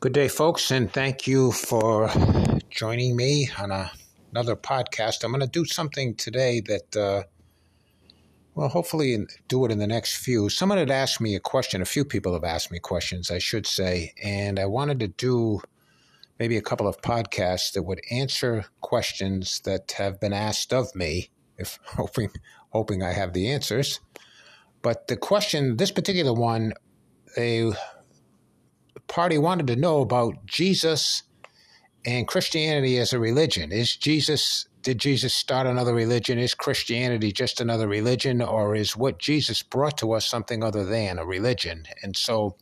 Good day, folks, and thank you for joining me on a, another podcast. I'm going to do something today that, uh, well, hopefully do it in the next few. Someone had asked me a question, a few people have asked me questions, I should say, and I wanted to do maybe a couple of podcasts that would answer questions that have been asked of me, if hoping hoping I have the answers. But the question, this particular one, they party wanted to know about Jesus and Christianity as a religion. Is Jesus did Jesus start another religion? Is Christianity just another religion, or is what Jesus brought to us something other than a religion? And so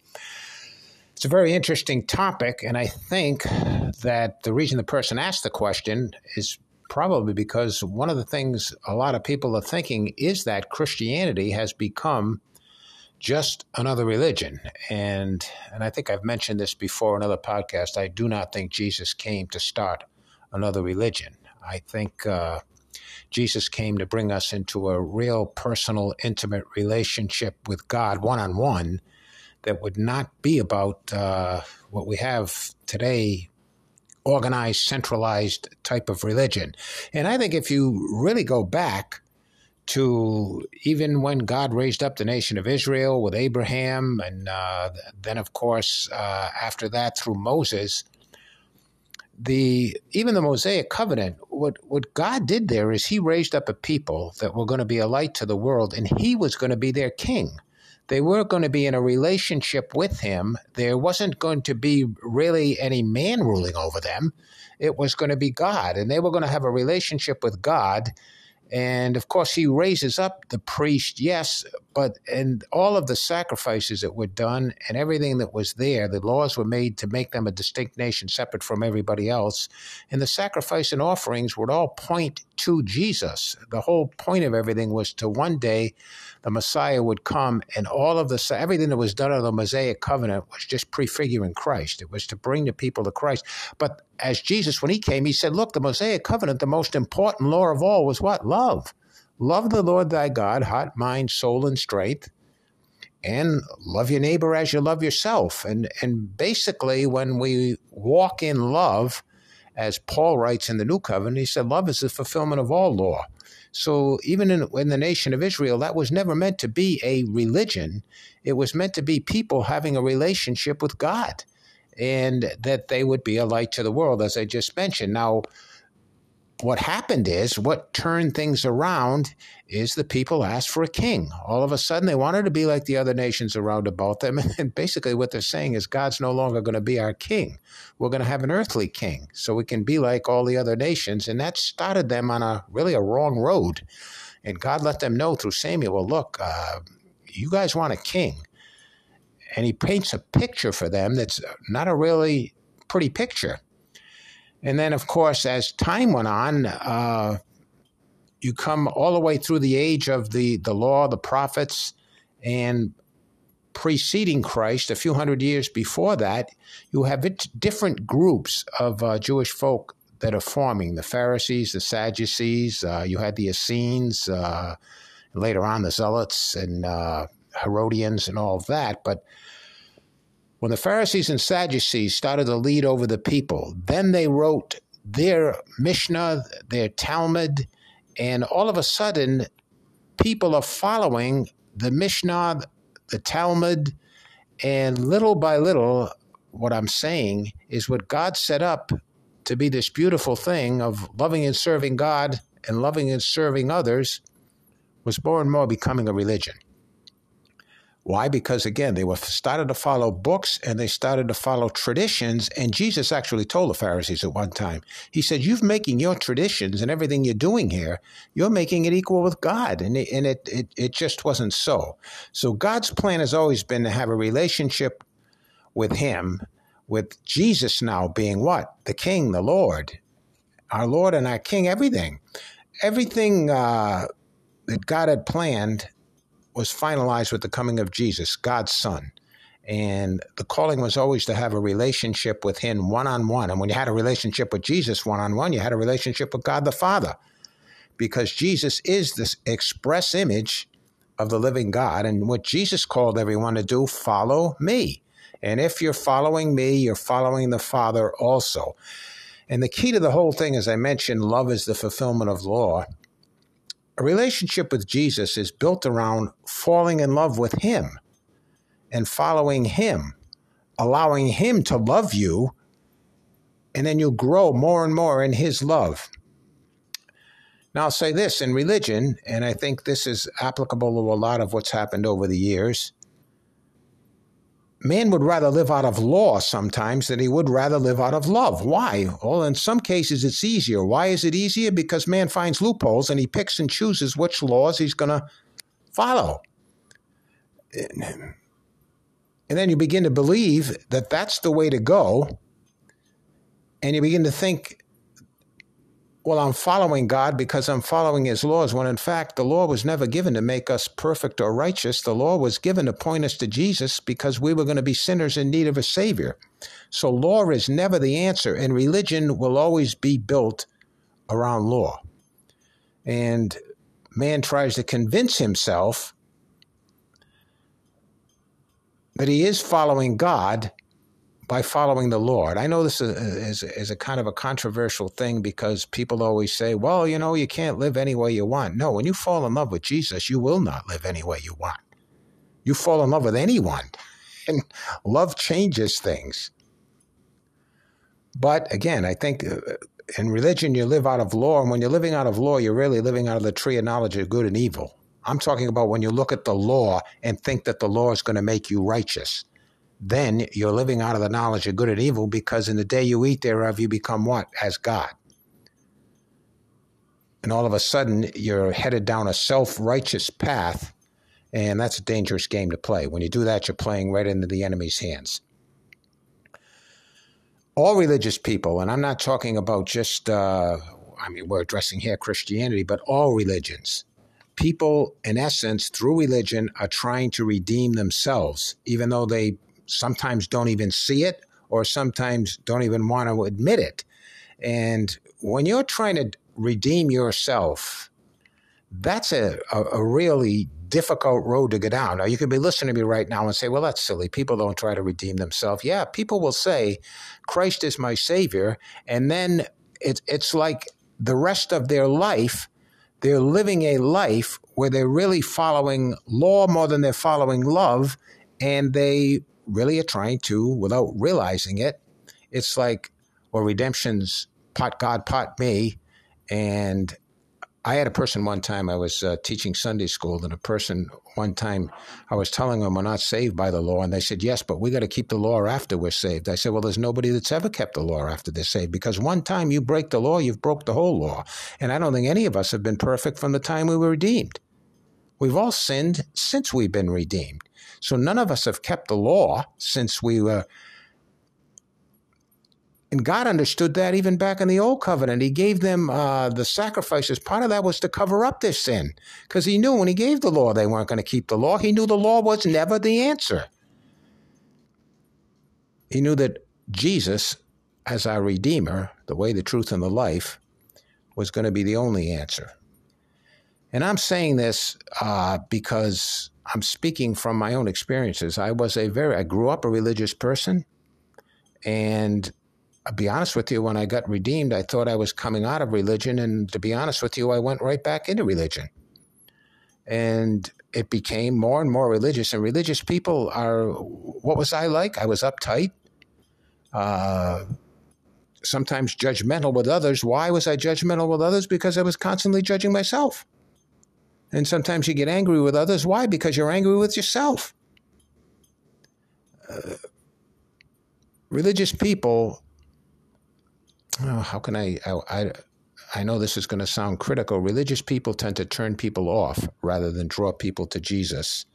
it's a very interesting topic, and I think that the reason the person asked the question is probably because one of the things a lot of people are thinking is that Christianity has become just another religion. And and I think I've mentioned this before in other podcasts. I do not think Jesus came to start another religion. I think uh, Jesus came to bring us into a real personal, intimate relationship with God, one on one, that would not be about uh, what we have today organized, centralized type of religion. And I think if you really go back to even when God raised up the nation of Israel with Abraham, and uh, then, of course, uh, after that through Moses, the even the Mosaic covenant, what what God did there is He raised up a people that were going to be a light to the world, and He was going to be their king. They were going to be in a relationship with Him. There wasn't going to be really any man ruling over them. It was going to be God, and they were going to have a relationship with God and of course, he raises up the priest, yes, but and all of the sacrifices that were done and everything that was there, the laws were made to make them a distinct nation separate from everybody else. And the sacrifice and offerings would all point to Jesus. The whole point of everything was to one day the Messiah would come, and all of the everything that was done under the Mosaic covenant was just prefiguring Christ. It was to bring the people to Christ. But as Jesus, when he came, he said, Look, the Mosaic covenant, the most important law of all was what? Love. Love the Lord thy God, heart, mind, soul, and strength. And love your neighbor as you love yourself. And and basically when we walk in love, as Paul writes in the New Covenant, he said, Love is the fulfillment of all law. So even in, in, the nation of Israel, that was never meant to be a religion. It was meant to be people having a relationship with God and that they would be a light to the world, as I just mentioned. Now, what happened is what turned things around is the people asked for a king. All of a sudden, they wanted to be like the other nations around about them. And basically, what they're saying is God's no longer going to be our king. We're going to have an earthly king so we can be like all the other nations. And that started them on a really a wrong road. And God let them know through Samuel, well, look, uh, you guys want a king. And he paints a picture for them that's not a really pretty picture. And then, of course, as time went on, uh, you come all the way through the age of the, the law, the prophets, and preceding Christ, a few hundred years before that, you have different groups of uh, Jewish folk that are forming the Pharisees, the Sadducees, uh, you had the Essenes, uh, later on the Zealots and uh, Herodians and all of that. But when the Pharisees and Sadducees started to lead over the people, then they wrote their Mishnah, their Talmud, and all of a sudden, people are following the Mishnah, the Talmud, and little by little, what I'm saying is what God set up to be this beautiful thing of loving and serving God and loving and serving others was more and more becoming a religion. Why? Because again, they were started to follow books and they started to follow traditions. And Jesus actually told the Pharisees at one time, He said, You're making your traditions and everything you're doing here, you're making it equal with God. And it, and it, it, it just wasn't so. So God's plan has always been to have a relationship with Him, with Jesus now being what? The King, the Lord, our Lord and our King, everything. Everything uh, that God had planned was finalized with the coming of Jesus, God's Son. And the calling was always to have a relationship with Him one on one. And when you had a relationship with Jesus one on one, you had a relationship with God the Father. Because Jesus is this express image of the living God. And what Jesus called everyone to do, follow me. And if you're following me, you're following the Father also. And the key to the whole thing, as I mentioned, love is the fulfillment of law. A relationship with Jesus is built around falling in love with Him and following Him, allowing Him to love you, and then you grow more and more in His love. Now, I'll say this in religion, and I think this is applicable to a lot of what's happened over the years man would rather live out of law sometimes than he would rather live out of love. Why? Well, in some cases it's easier. Why is it easier? Because man finds loopholes and he picks and chooses which laws he's going to follow. And then you begin to believe that that's the way to go. And you begin to think well, I'm following God because I'm following His laws, when in fact the law was never given to make us perfect or righteous. The law was given to point us to Jesus because we were going to be sinners in need of a Savior. So, law is never the answer, and religion will always be built around law. And man tries to convince himself that he is following God by following the Lord. I know this is, is, a kind of a controversial thing because people always say, well, you know, you can't live any way you want. No, when you fall in love with Jesus, you will not live any way you want. You fall in love with anyone, and love changes things. But again, I think uh, in religion, you live out of law, and when you're living out of law, you're really living out of the tree of knowledge of good and evil. I'm talking about when you look at the law and think that the law is going to make you righteous then you're living out of the knowledge of good and evil because in the day you eat thereof, you become what? As God. And all of a sudden, you're headed down a self righteous path, and that's a dangerous game to play. When you do that, you're playing right into the enemy's hands. All religious people, and I'm not talking about just, uh, I mean, we're addressing here Christianity, but all religions, people, in essence, through religion, are trying to redeem themselves, even though they sometimes don't even see it or sometimes don't even want to admit it. And when you're trying to redeem yourself, that's a, a, a, really difficult road to go down. Now, you could be listening to me right now and say, well, that's silly. People don't try to redeem themselves. Yeah, people will say, Christ is my Savior. And then it, it's like the rest of their life, they're living a life where they're really following law more than they're following love. And they really are trying to, without realizing it, it's like, well, redemption's pot God, pot me. And I had a person one time, I was uh, teaching Sunday school, and a person one time, I was telling them we're not saved by the law. And they said, yes, but we got to keep the law after we're saved. I said, well, there's nobody that's ever kept the law after they're saved because one time you break the law, you've broke the whole law. And I don't think any of us have been perfect from the time we were redeemed. We've all sinned since we've been redeemed. So none of us have kept the law since we were. And God understood that even back in the old covenant. He gave them uh, the sacrifices. Part of that was to cover up their sin because he knew when he gave the law they weren't going to keep the law. He knew the law was never the answer. He knew that Jesus, as our Redeemer, the way, the truth, and the life, was going to be the only answer. And I'm saying this uh, because I'm speaking from my own experiences. I was a very, I grew up a religious person. And I'll be honest with you, when I got redeemed, I thought I was coming out of religion. And to be honest with you, I went right back into religion. And it became more and more religious. And religious people are, what was I like? I was uptight, uh, sometimes judgmental with others. Why was I judgmental with others? Because I was constantly judging myself. And sometimes you get angry with others. Why? Because you're angry with yourself. Uh, religious people, oh, how can I, I, I, I know this is going to sound critical. Religious people tend to turn people off rather than draw people to Jesus.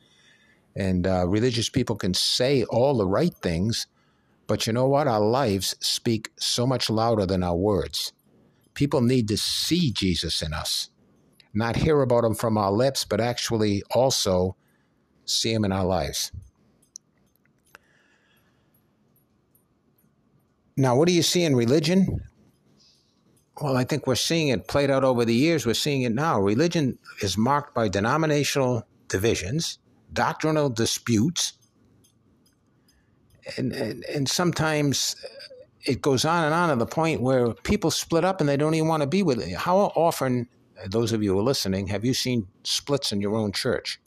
And uh, religious people can say all the right things, but you know what? Our lives speak so much louder than our words. People need to see Jesus in us not hear about him from our lips, but actually also see him in our lives. Now, what do you see in religion? Well, I think we're seeing it played out over the years. We're seeing it now. Religion is marked by denominational divisions, doctrinal disputes, and, and, and sometimes it goes on and on to the point where people split up and they don't even want to be with it. How often, those of you who are listening, have you seen splits in your own church?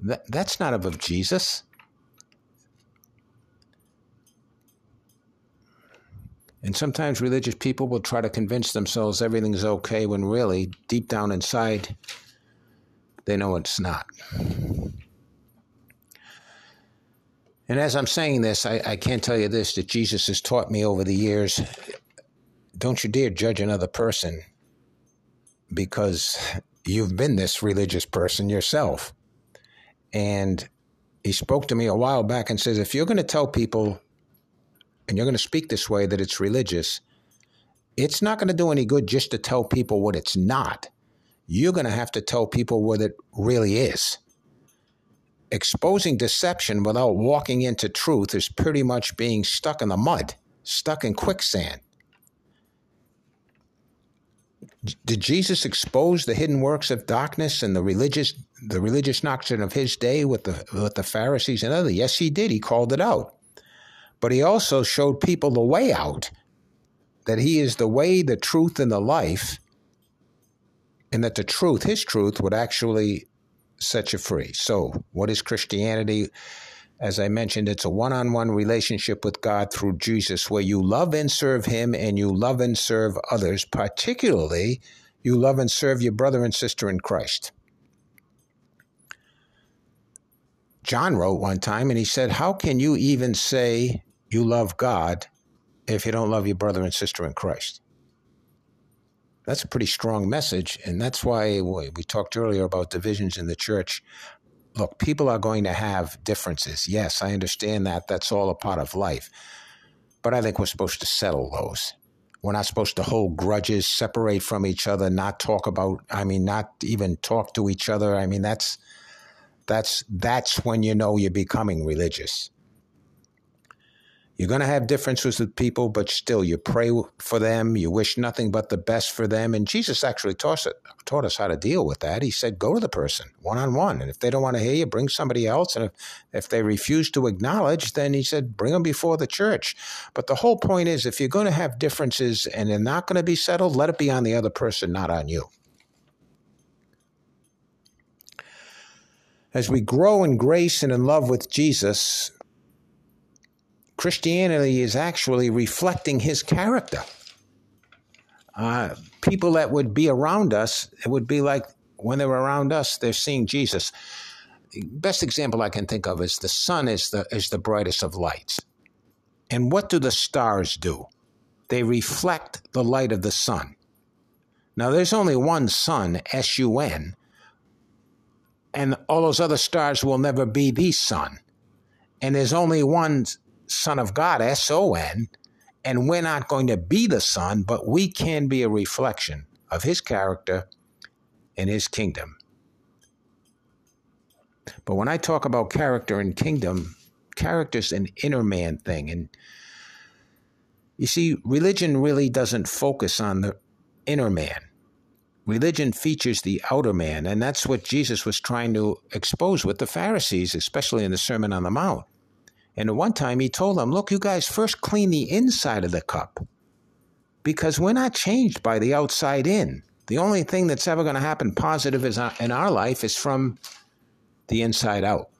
That, that's not of Jesus. And sometimes religious people will try to convince themselves everything's okay when really, deep down inside, they know it's not. And as I'm saying this, I, I can't tell you this that Jesus has taught me over the years don't you dare judge another person because you've been this religious person yourself. And he spoke to me a while back and says, if you're going to tell people and you're going to speak this way that it's religious, it's not going to do any good just to tell people what it's not. You're going to have to tell people what it really is exposing deception without walking into truth is pretty much being stuck in the mud, stuck in quicksand. Did Jesus expose the hidden works of darkness and the religious the religious doctrine of his day with the with the Pharisees and others? Yes, he did. He called it out. But he also showed people the way out, that he is the way, the truth, and the life, and that the truth, his truth, would actually set you free. So, what is Christianity? As I mentioned, it's a one on one relationship with God through Jesus where you love and serve Him and you love and serve others, particularly, you love and serve your brother and sister in Christ. John wrote one time and he said, How can you even say you love God if you don't love your brother and sister in Christ? That's a pretty strong message. And that's why we talked earlier about divisions in the church. Look, people are going to have differences. Yes, I understand that. That's all a part of life. But I think we're supposed to settle those. We're not supposed to hold grudges, separate from each other, not talk about, I mean, not even talk to each other. I mean, that's that's that's when you know you're becoming religious. You're going to have differences with people, but still you pray for them. You wish nothing but the best for them. And Jesus actually taught, us, taught us how to deal with that. He said, go to the person one on one. And if they don't want to hear you, bring somebody else. And if, if they refuse to acknowledge, then he said, bring them before the church. But the whole point is if you're going to have differences and they're not going to be settled, let it be on the other person, not on you. As we grow in grace and in love with Jesus, Christianity is actually reflecting his character. Uh, people that would be around us, it would be like when they're around us, they're seeing Jesus. Best example I can think of is the sun is the is the brightest of lights. And what do the stars do? They reflect the light of the sun. Now there's only one sun, S U N, and all those other stars will never be the sun. And there's only one Son of God, S O N, and we're not going to be the Son, but we can be a reflection of His character and His kingdom. But when I talk about character and kingdom, character's an inner man thing. And you see, religion really doesn't focus on the inner man. Religion features the outer man, and that's what Jesus was trying to expose with the Pharisees, especially in the Sermon on the Mount. And at one time he told them, look, you guys first clean the inside of the cup because we're not changed by the outside in. The only thing that's ever going to happen positive is uh, in our life is from the inside out.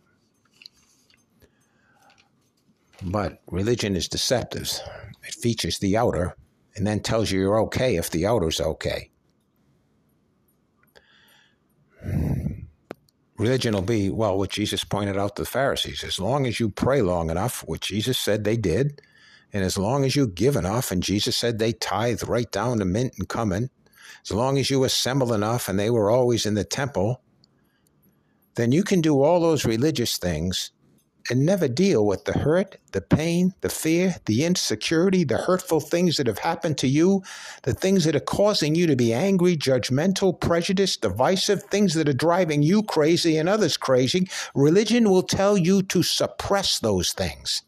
But religion is deceptive. It features the outer and then tells you you're okay if the outer's okay religion will be, well, what Jesus pointed out to the Pharisees. As long as you pray long enough, which Jesus said they did, and as long as you give enough, and Jesus said they tithe right down to mint and cumin, as long as you assemble enough, and they were always in the temple, then you can do all those religious things and never deal with the hurt, the pain, the fear, the insecurity, the hurtful things that have happened to you, the things that are causing you to be angry, judgmental, prejudiced, divisive, things that are driving you crazy and others crazy. Religion will tell you to suppress those things.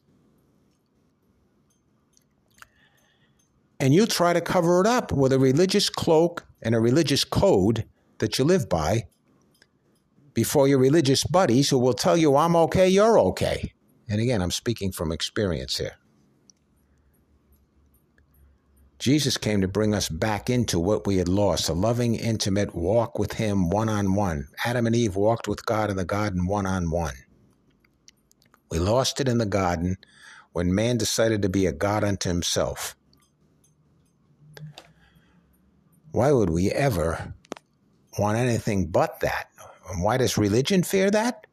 And you try to cover it up with a religious cloak and a religious code that you live by before your religious buddies who will tell you, I'm okay, you're okay. And again, I'm speaking from experience here. Jesus came to bring us back into what we had lost a loving, intimate walk with Him one on one. Adam and Eve walked with God in the garden one on one. We lost it in the garden when man decided to be a God unto himself. Why would we ever want anything but that? Why does religion fear that?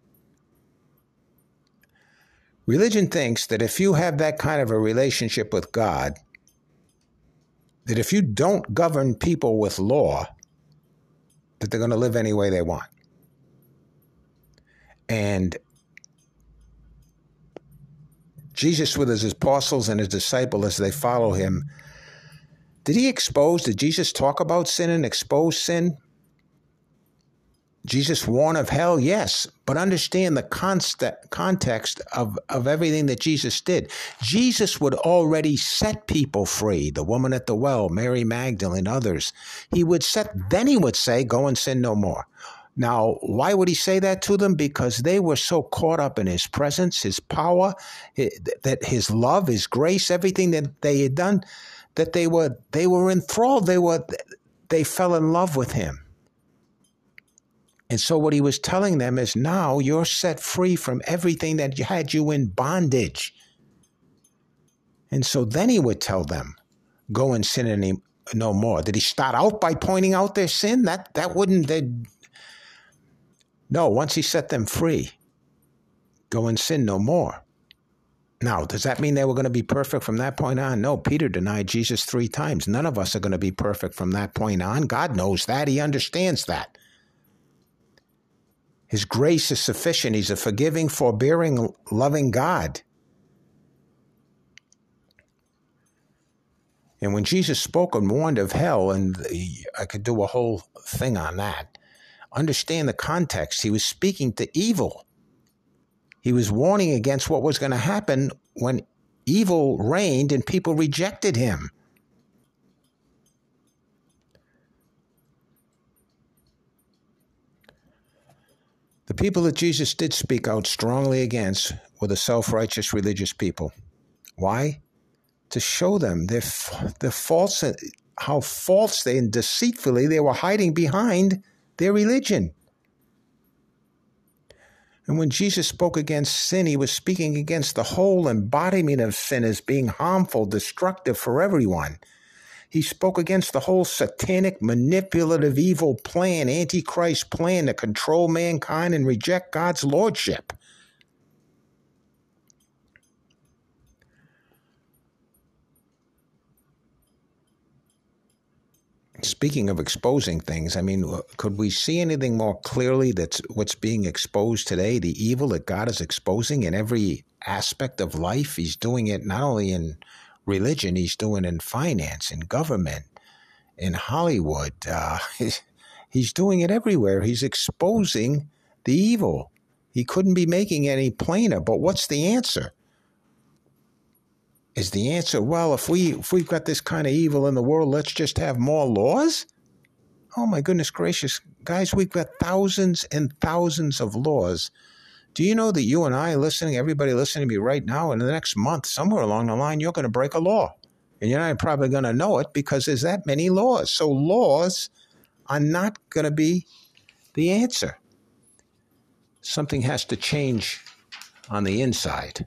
Religion thinks that if you have that kind of a relationship with God, that if you don't govern people with law, that they're going to live any way they want. And Jesus, with his apostles and his disciples as they follow him, did he expose, did Jesus talk about sin and expose sin? Jesus warn of hell? Yes, but understand the context of, of everything that Jesus did. Jesus would already set people free, the woman at the well, Mary Magdalene, others. He would set, then he would say, Go and sin no more. Now, why would he say that to them? Because they were so caught up in his presence, his power, that his love, his grace, everything that they had done, that they were they were enthralled. They were they fell in love with him. And so what he was telling them is now you're set free from everything that had you in bondage. And so then he would tell them, go and sin any no more. Did he start out by pointing out their sin? That that wouldn't they No, once he set them free, go and sin no more. Now, does that mean they were going to be perfect from that point on? No, Peter denied Jesus three times. None of us are going to be perfect from that point on. God knows that. He understands that. His grace is sufficient. He's a forgiving, forbearing, loving God. And when Jesus spoke and warned of hell, and I could do a whole thing on that, understand the context. He was speaking to evil. He was warning against what was going to happen when evil reigned and people rejected him. The people that Jesus did speak out strongly against were the self righteous religious people. Why? To show them their, their false, how false they and deceitfully they were hiding behind their religion. And when Jesus spoke against sin, he was speaking against the whole embodiment of sin as being harmful, destructive for everyone. He spoke against the whole satanic, manipulative, evil plan, antichrist plan to control mankind and reject God's lordship. Speaking of exposing things, I mean, uh, could we see anything more clearly that's what's being exposed today? The evil that God is exposing in every aspect of life. He's doing it not only in religion, he's doing in finance, in government, in Hollywood. Uh, he's, he's doing it everywhere. He's exposing the evil. He couldn't be making any plainer. But what's the answer? Is the answer well? If we if we've got this kind of evil in the world, let's just have more laws? Oh my goodness gracious, guys! We've got thousands and thousands of laws do you know that you and I listening, everybody listening to me right now, in the next month, somewhere along the line, you're going to break a law. And you're not probably going to know it because there's that many laws. So laws are not going to be the answer. Something has to change on the inside.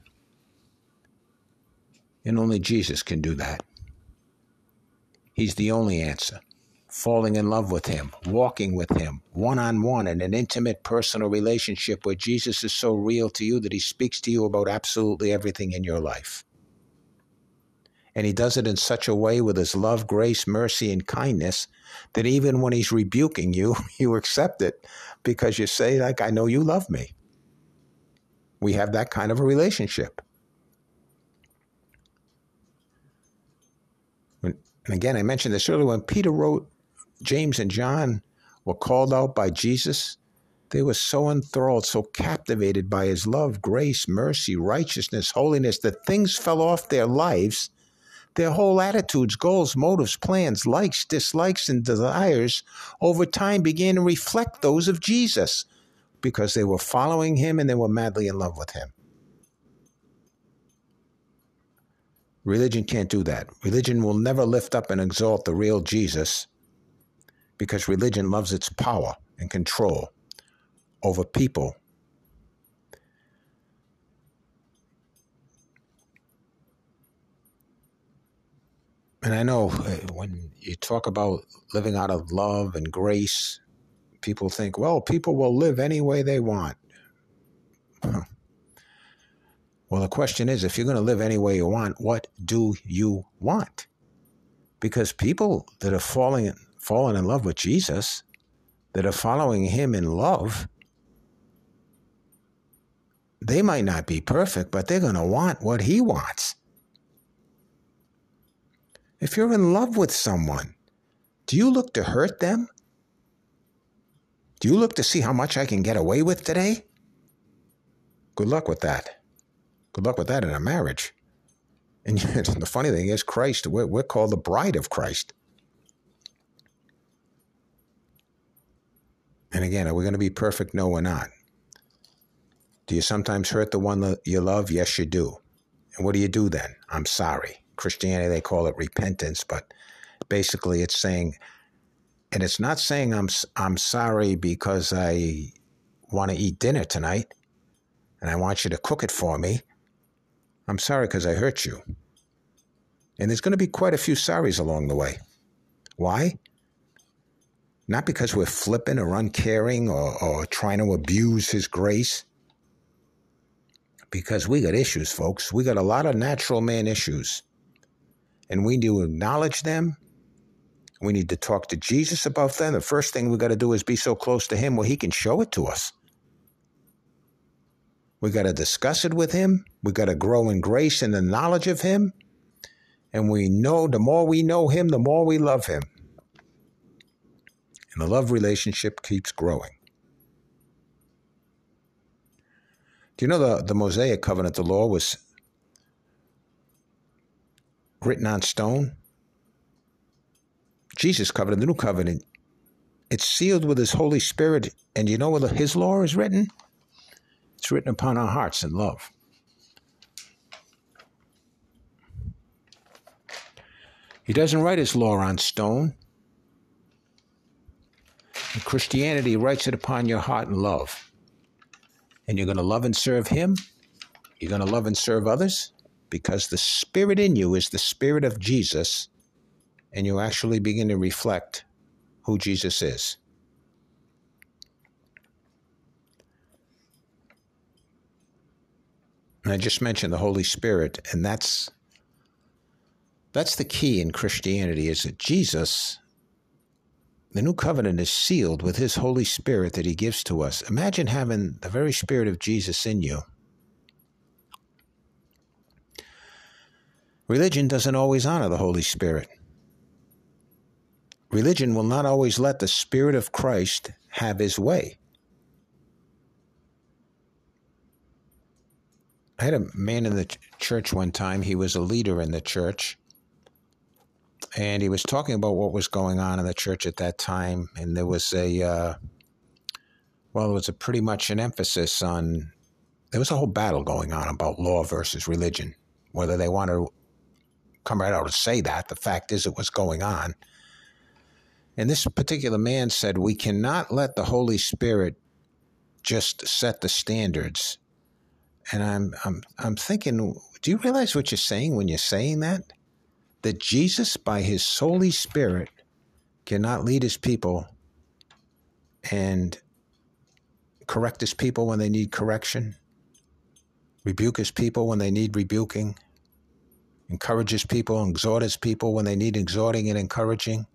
And only Jesus can do that. He's the only answer falling in love with Him, walking with Him, one on one in an intimate personal relationship where Jesus is so real to you that He speaks to you about absolutely everything in your life. And He does it in such a way with His love, grace, mercy, and kindness that even when He's rebuking you, you accept it because you say, like, I know you love me. We have that kind of a relationship. And again, I mentioned this earlier when Peter wrote James and John were called out by Jesus, they were so enthralled, so captivated by his love, grace, mercy, righteousness, holiness, that things fell off their lives. Their whole attitudes, goals, motives, plans, likes, dislikes, and desires over time began to reflect those of Jesus because they were following him and they were madly in love with him. Religion can't do that. Religion will never lift up and exalt the real Jesus because religion loves its power and control over people. And I know uh, when you talk about living out of love and grace, people think, well, people will live any way they want. Well, the question is if you're going to live any way you want, what do you want? Because people that are falling, falling in love with Jesus, that are following him in love, they might not be perfect, but they're going to want what he wants. If you're in love with someone, do you look to hurt them? Do you look to see how much I can get away with today? Good luck with that. Good luck with that in a marriage. And the funny thing is, Christ, we're, we're called the bride of Christ. And again, are we going to be perfect? No, we're not. Do you sometimes hurt the one that you love? Yes, you do. And what do you do then? I'm sorry. Christianity, they call it repentance, but basically it's saying, and it's not saying I'm, I'm sorry because I want to eat dinner tonight and I want you to cook it for me. I'm sorry because I hurt you. And there's going to be quite a few sorries along the way. Why? Not because we're flippant or uncaring or, or trying to abuse His grace. Because we got issues, folks. We got a lot of natural man issues. And we need to acknowledge them. We need to talk to Jesus about them. The first thing we got to do is be so close to Him where He can show it to us. We got to discuss it with Him. We got to grow in grace and the knowledge of Him. And we know the more we know Him, the more we love Him. And the love relationship keeps growing. Do you know the, the Mosaic covenant, the law was written on stone? Jesus covenant, the new covenant, it's sealed with his Holy Spirit. And you know where his law is written? It's written upon our hearts in love. He doesn't write his law on stone. Christianity writes it upon your heart in love. And you're going to love and serve him. You're going to love and serve others because the spirit in you is the spirit of Jesus, and you actually begin to reflect who Jesus is. And I just mentioned the Holy Spirit, and that's that's the key in Christianity is that Jesus the new covenant is sealed with his Holy Spirit that he gives to us. Imagine having the very Spirit of Jesus in you. Religion doesn't always honor the Holy Spirit. Religion will not always let the Spirit of Christ have his way. I had a man in the church one time. He was a leader in the church. And he was talking about what was going on in the church at that time. And there was a, uh, well, there was a pretty much an emphasis on, there was a whole battle going on about law versus religion, whether they want to come right out and say that. The fact is, it was going on. And this particular man said, We cannot let the Holy Spirit just set the standards and I'm I'm I'm thinking, do you realize what you're saying when you're saying that? That Jesus, by his Holy Spirit, cannot lead his people and correct his people when they need correction, rebuke his people when they need rebuking, encourage his people, exhort his people when they need exhorting and encouraging,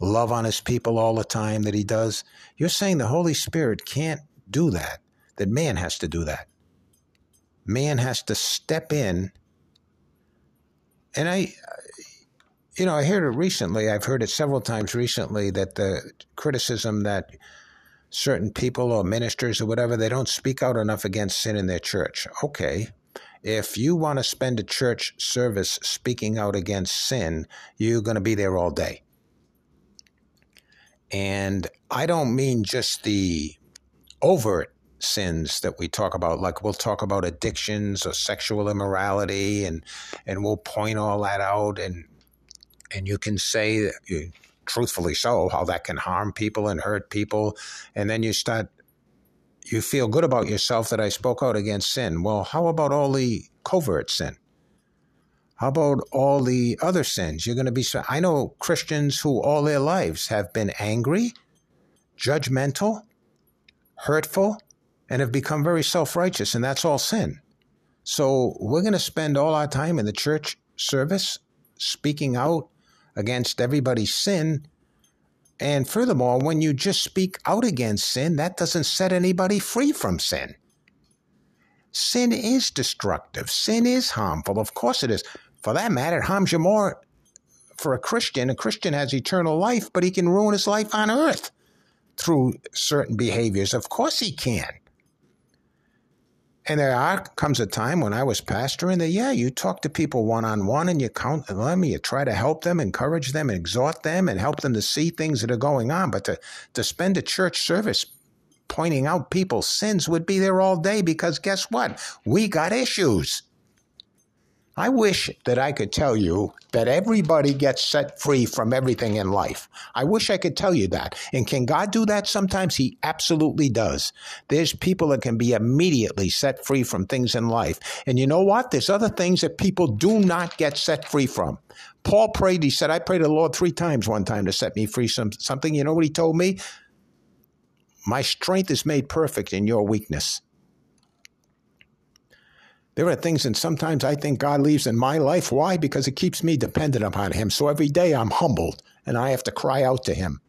love on his people all the time that he does. You're saying the Holy Spirit can't do that, that man has to do that man has to step in. And I, you know, I heard it recently. I've heard it several times recently that the criticism that certain people or ministers or whatever, they don't speak out enough against sin in their church. Okay. If you want to spend a church service speaking out against sin, you're going to be there all day. And I don't mean just the overt sins that we talk about. Like we'll talk about addictions or sexual immorality, and and we'll point all that out, and and you can say, truthfully so, how that can harm people and hurt people, and then you start. You feel good about yourself that I spoke out against sin. Well, how about all the covert sin? How about all the other sins? You're going to be. I know Christians who all their lives have been angry, judgmental, hurtful, and have become very self righteous, and that's all sin. So we're going to spend all our time in the church service speaking out against everybody's sin. And furthermore, when you just speak out against sin, that doesn't set anybody free from sin. Sin is destructive. Sin is harmful. Of course it is. For that matter, it harms you more for a Christian. A Christian has eternal life, but he can ruin his life on earth through certain behaviors. Of course he can. And there are, comes a time when I was pastoring that, yeah, you talk to people one on one and you count them, you try to help them, encourage them, exhort them, and help them to see things that are going on. But to, to spend a church service pointing out people's sins would be there all day because guess what? We got issues. I wish that I could tell you that everybody gets set free from everything in life. I wish I could tell you that. And can God do that sometimes? He absolutely does. There's people that can be immediately set free from things in life. And you know what? There's other things that people do not get set free from. Paul prayed, he said, I prayed to the Lord three times one time to set me free from something. You know what he told me? My strength is made perfect in your weakness. There are things, and sometimes I think God leaves in my life. Why? Because it keeps me dependent upon Him. So every day I'm humbled and I have to cry out to Him.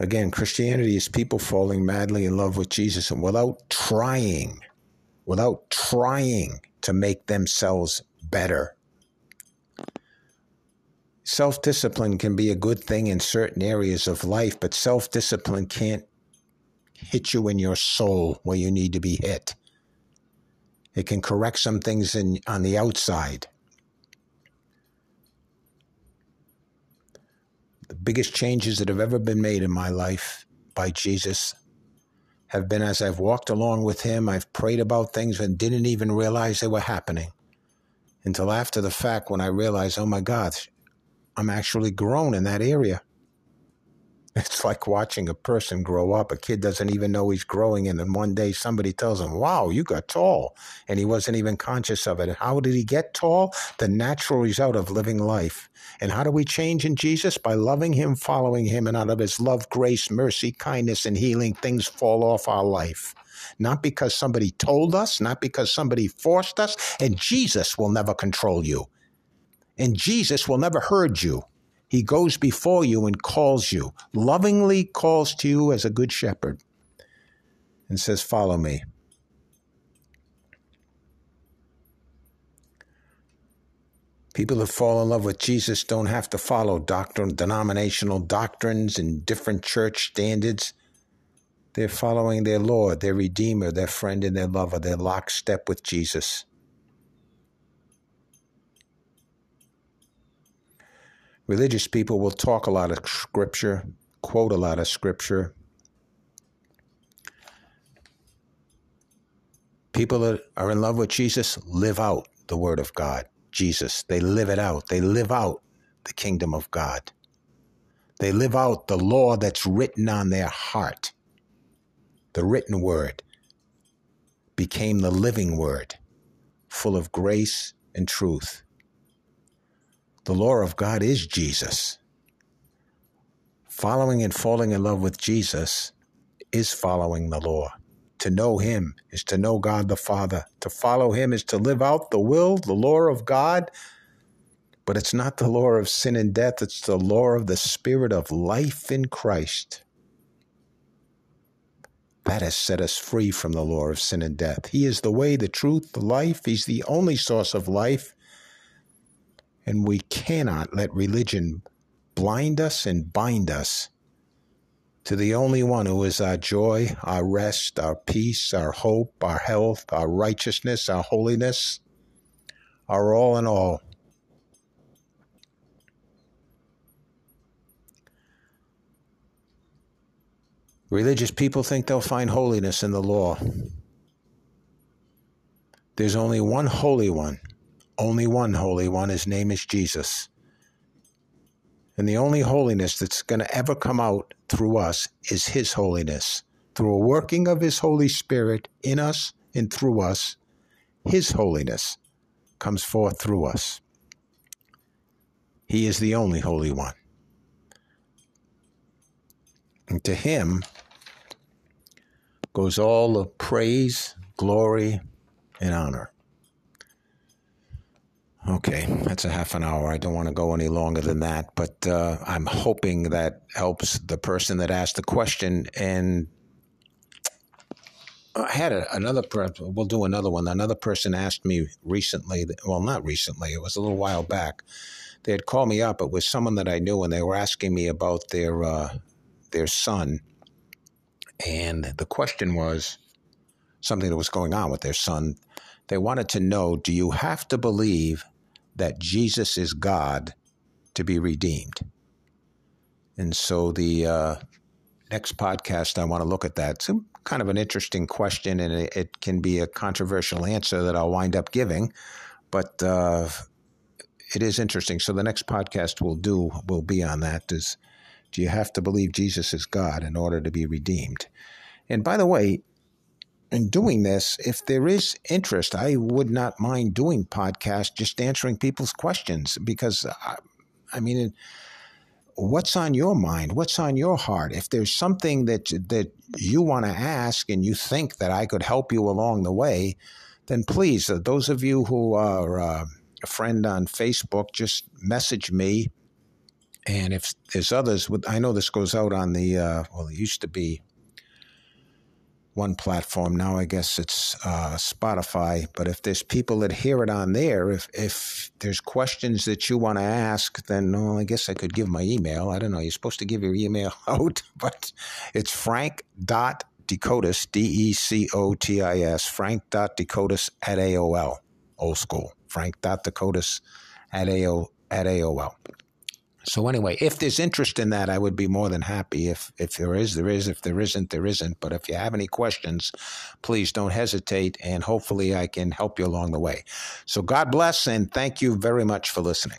Again, Christianity is people falling madly in love with Jesus and without trying, without trying to make themselves better Self discipline can be a good thing in certain areas of life, but self discipline can't hit you in your soul where you need to be hit. It can correct some things in, on the outside. The biggest changes that have ever been made in my life by Jesus have been as I've walked along with Him, I've prayed about things and didn't even realize they were happening until after the fact when I realized, oh my God, I'm actually grown in that area. It's like watching a person grow up. A kid doesn't even know he's growing, and then one day somebody tells him, Wow, you got tall. And he wasn't even conscious of it. How did he get tall? The natural result of living life. And how do we change in Jesus? By loving him, following him, and out of his love, grace, mercy, kindness, and healing, things fall off our life. Not because somebody told us, not because somebody forced us, and Jesus will never control you. And Jesus will never hurt you. He goes before you and calls you, lovingly calls to you as a good shepherd, and says, Follow me. People that fall in love with Jesus don't have to follow doctrine, denominational doctrines and different church standards. They're following their Lord, their Redeemer, their friend, and their lover. They're lockstep with Jesus. Religious people will talk a lot of scripture, quote a lot of scripture. People that are in love with Jesus live out the word of God, Jesus. They live it out. They live out the kingdom of God. They live out the law that's written on their heart. The written word became the living word, full of grace and truth. The law of God is Jesus. Following and falling in love with Jesus is following the law. To know Him is to know God the Father. To follow Him is to live out the will, the law of God. But it's not the law of sin and death, it's the law of the Spirit of life in Christ. That has set us free from the law of sin and death. He is the way, the truth, the life. He's the only source of life. And we cannot let religion blind us and bind us to the only one who is our joy, our rest, our peace, our hope, our health, our righteousness, our holiness, our all in all. Religious people think they'll find holiness in the law. There's only one holy one, only one holy one. His name is Jesus. And the only holiness that's going to ever come out through us is His holiness. Through a working of His Holy Spirit in us and through us, His holiness comes forth through us. He is the only Holy One. And to Him goes all the praise, glory, and honor. Okay, that's a half an hour. I don't want to go any longer than that, but uh, I'm hoping that helps the person that asked the question. And I had a, another we'll do another one. Another person asked me recently, well, not recently, it was a little while back. They had called me up. It was someone that I knew, and they were asking me about their uh, their son. And the question was something that was going on with their son. They wanted to know do you have to believe that Jesus is God to be redeemed. And so the uh, next podcast, I want to look at that. It's kind of an interesting question, and it, it, can be a controversial answer that I'll wind up giving, but uh, it is interesting. So the next podcast we'll do will be on that. Is do you have to believe Jesus is God in order to be redeemed? And by the way, in doing this, if there is interest, I would not mind doing podcasts, just answering people's questions because, I, I mean, what's on your mind? What's on your heart? If there's something that that you want to ask and you think that I could help you along the way, then please, uh, those of you who are uh, a friend on Facebook, just message me. And if there's others, I know this goes out on the uh, well, it used to be one platform. Now I guess it's uh, Spotify. But if there's people that hear it on there, if if there's questions that you want to ask, then I guess I could give my email. I don't know. You're supposed to give your email out, but it's frank dot Decotis, D E C O T I S, frank dot Decotis at AOL, old school. Frank dot Decotis at aol at AOL. So anyway, if there's interest in that, I would be more than happy. If if there is, there is. If there isn't, there isn't. But if you have any questions, please don't hesitate, and hopefully I can help you along the way. So God bless, and thank you very much for listening.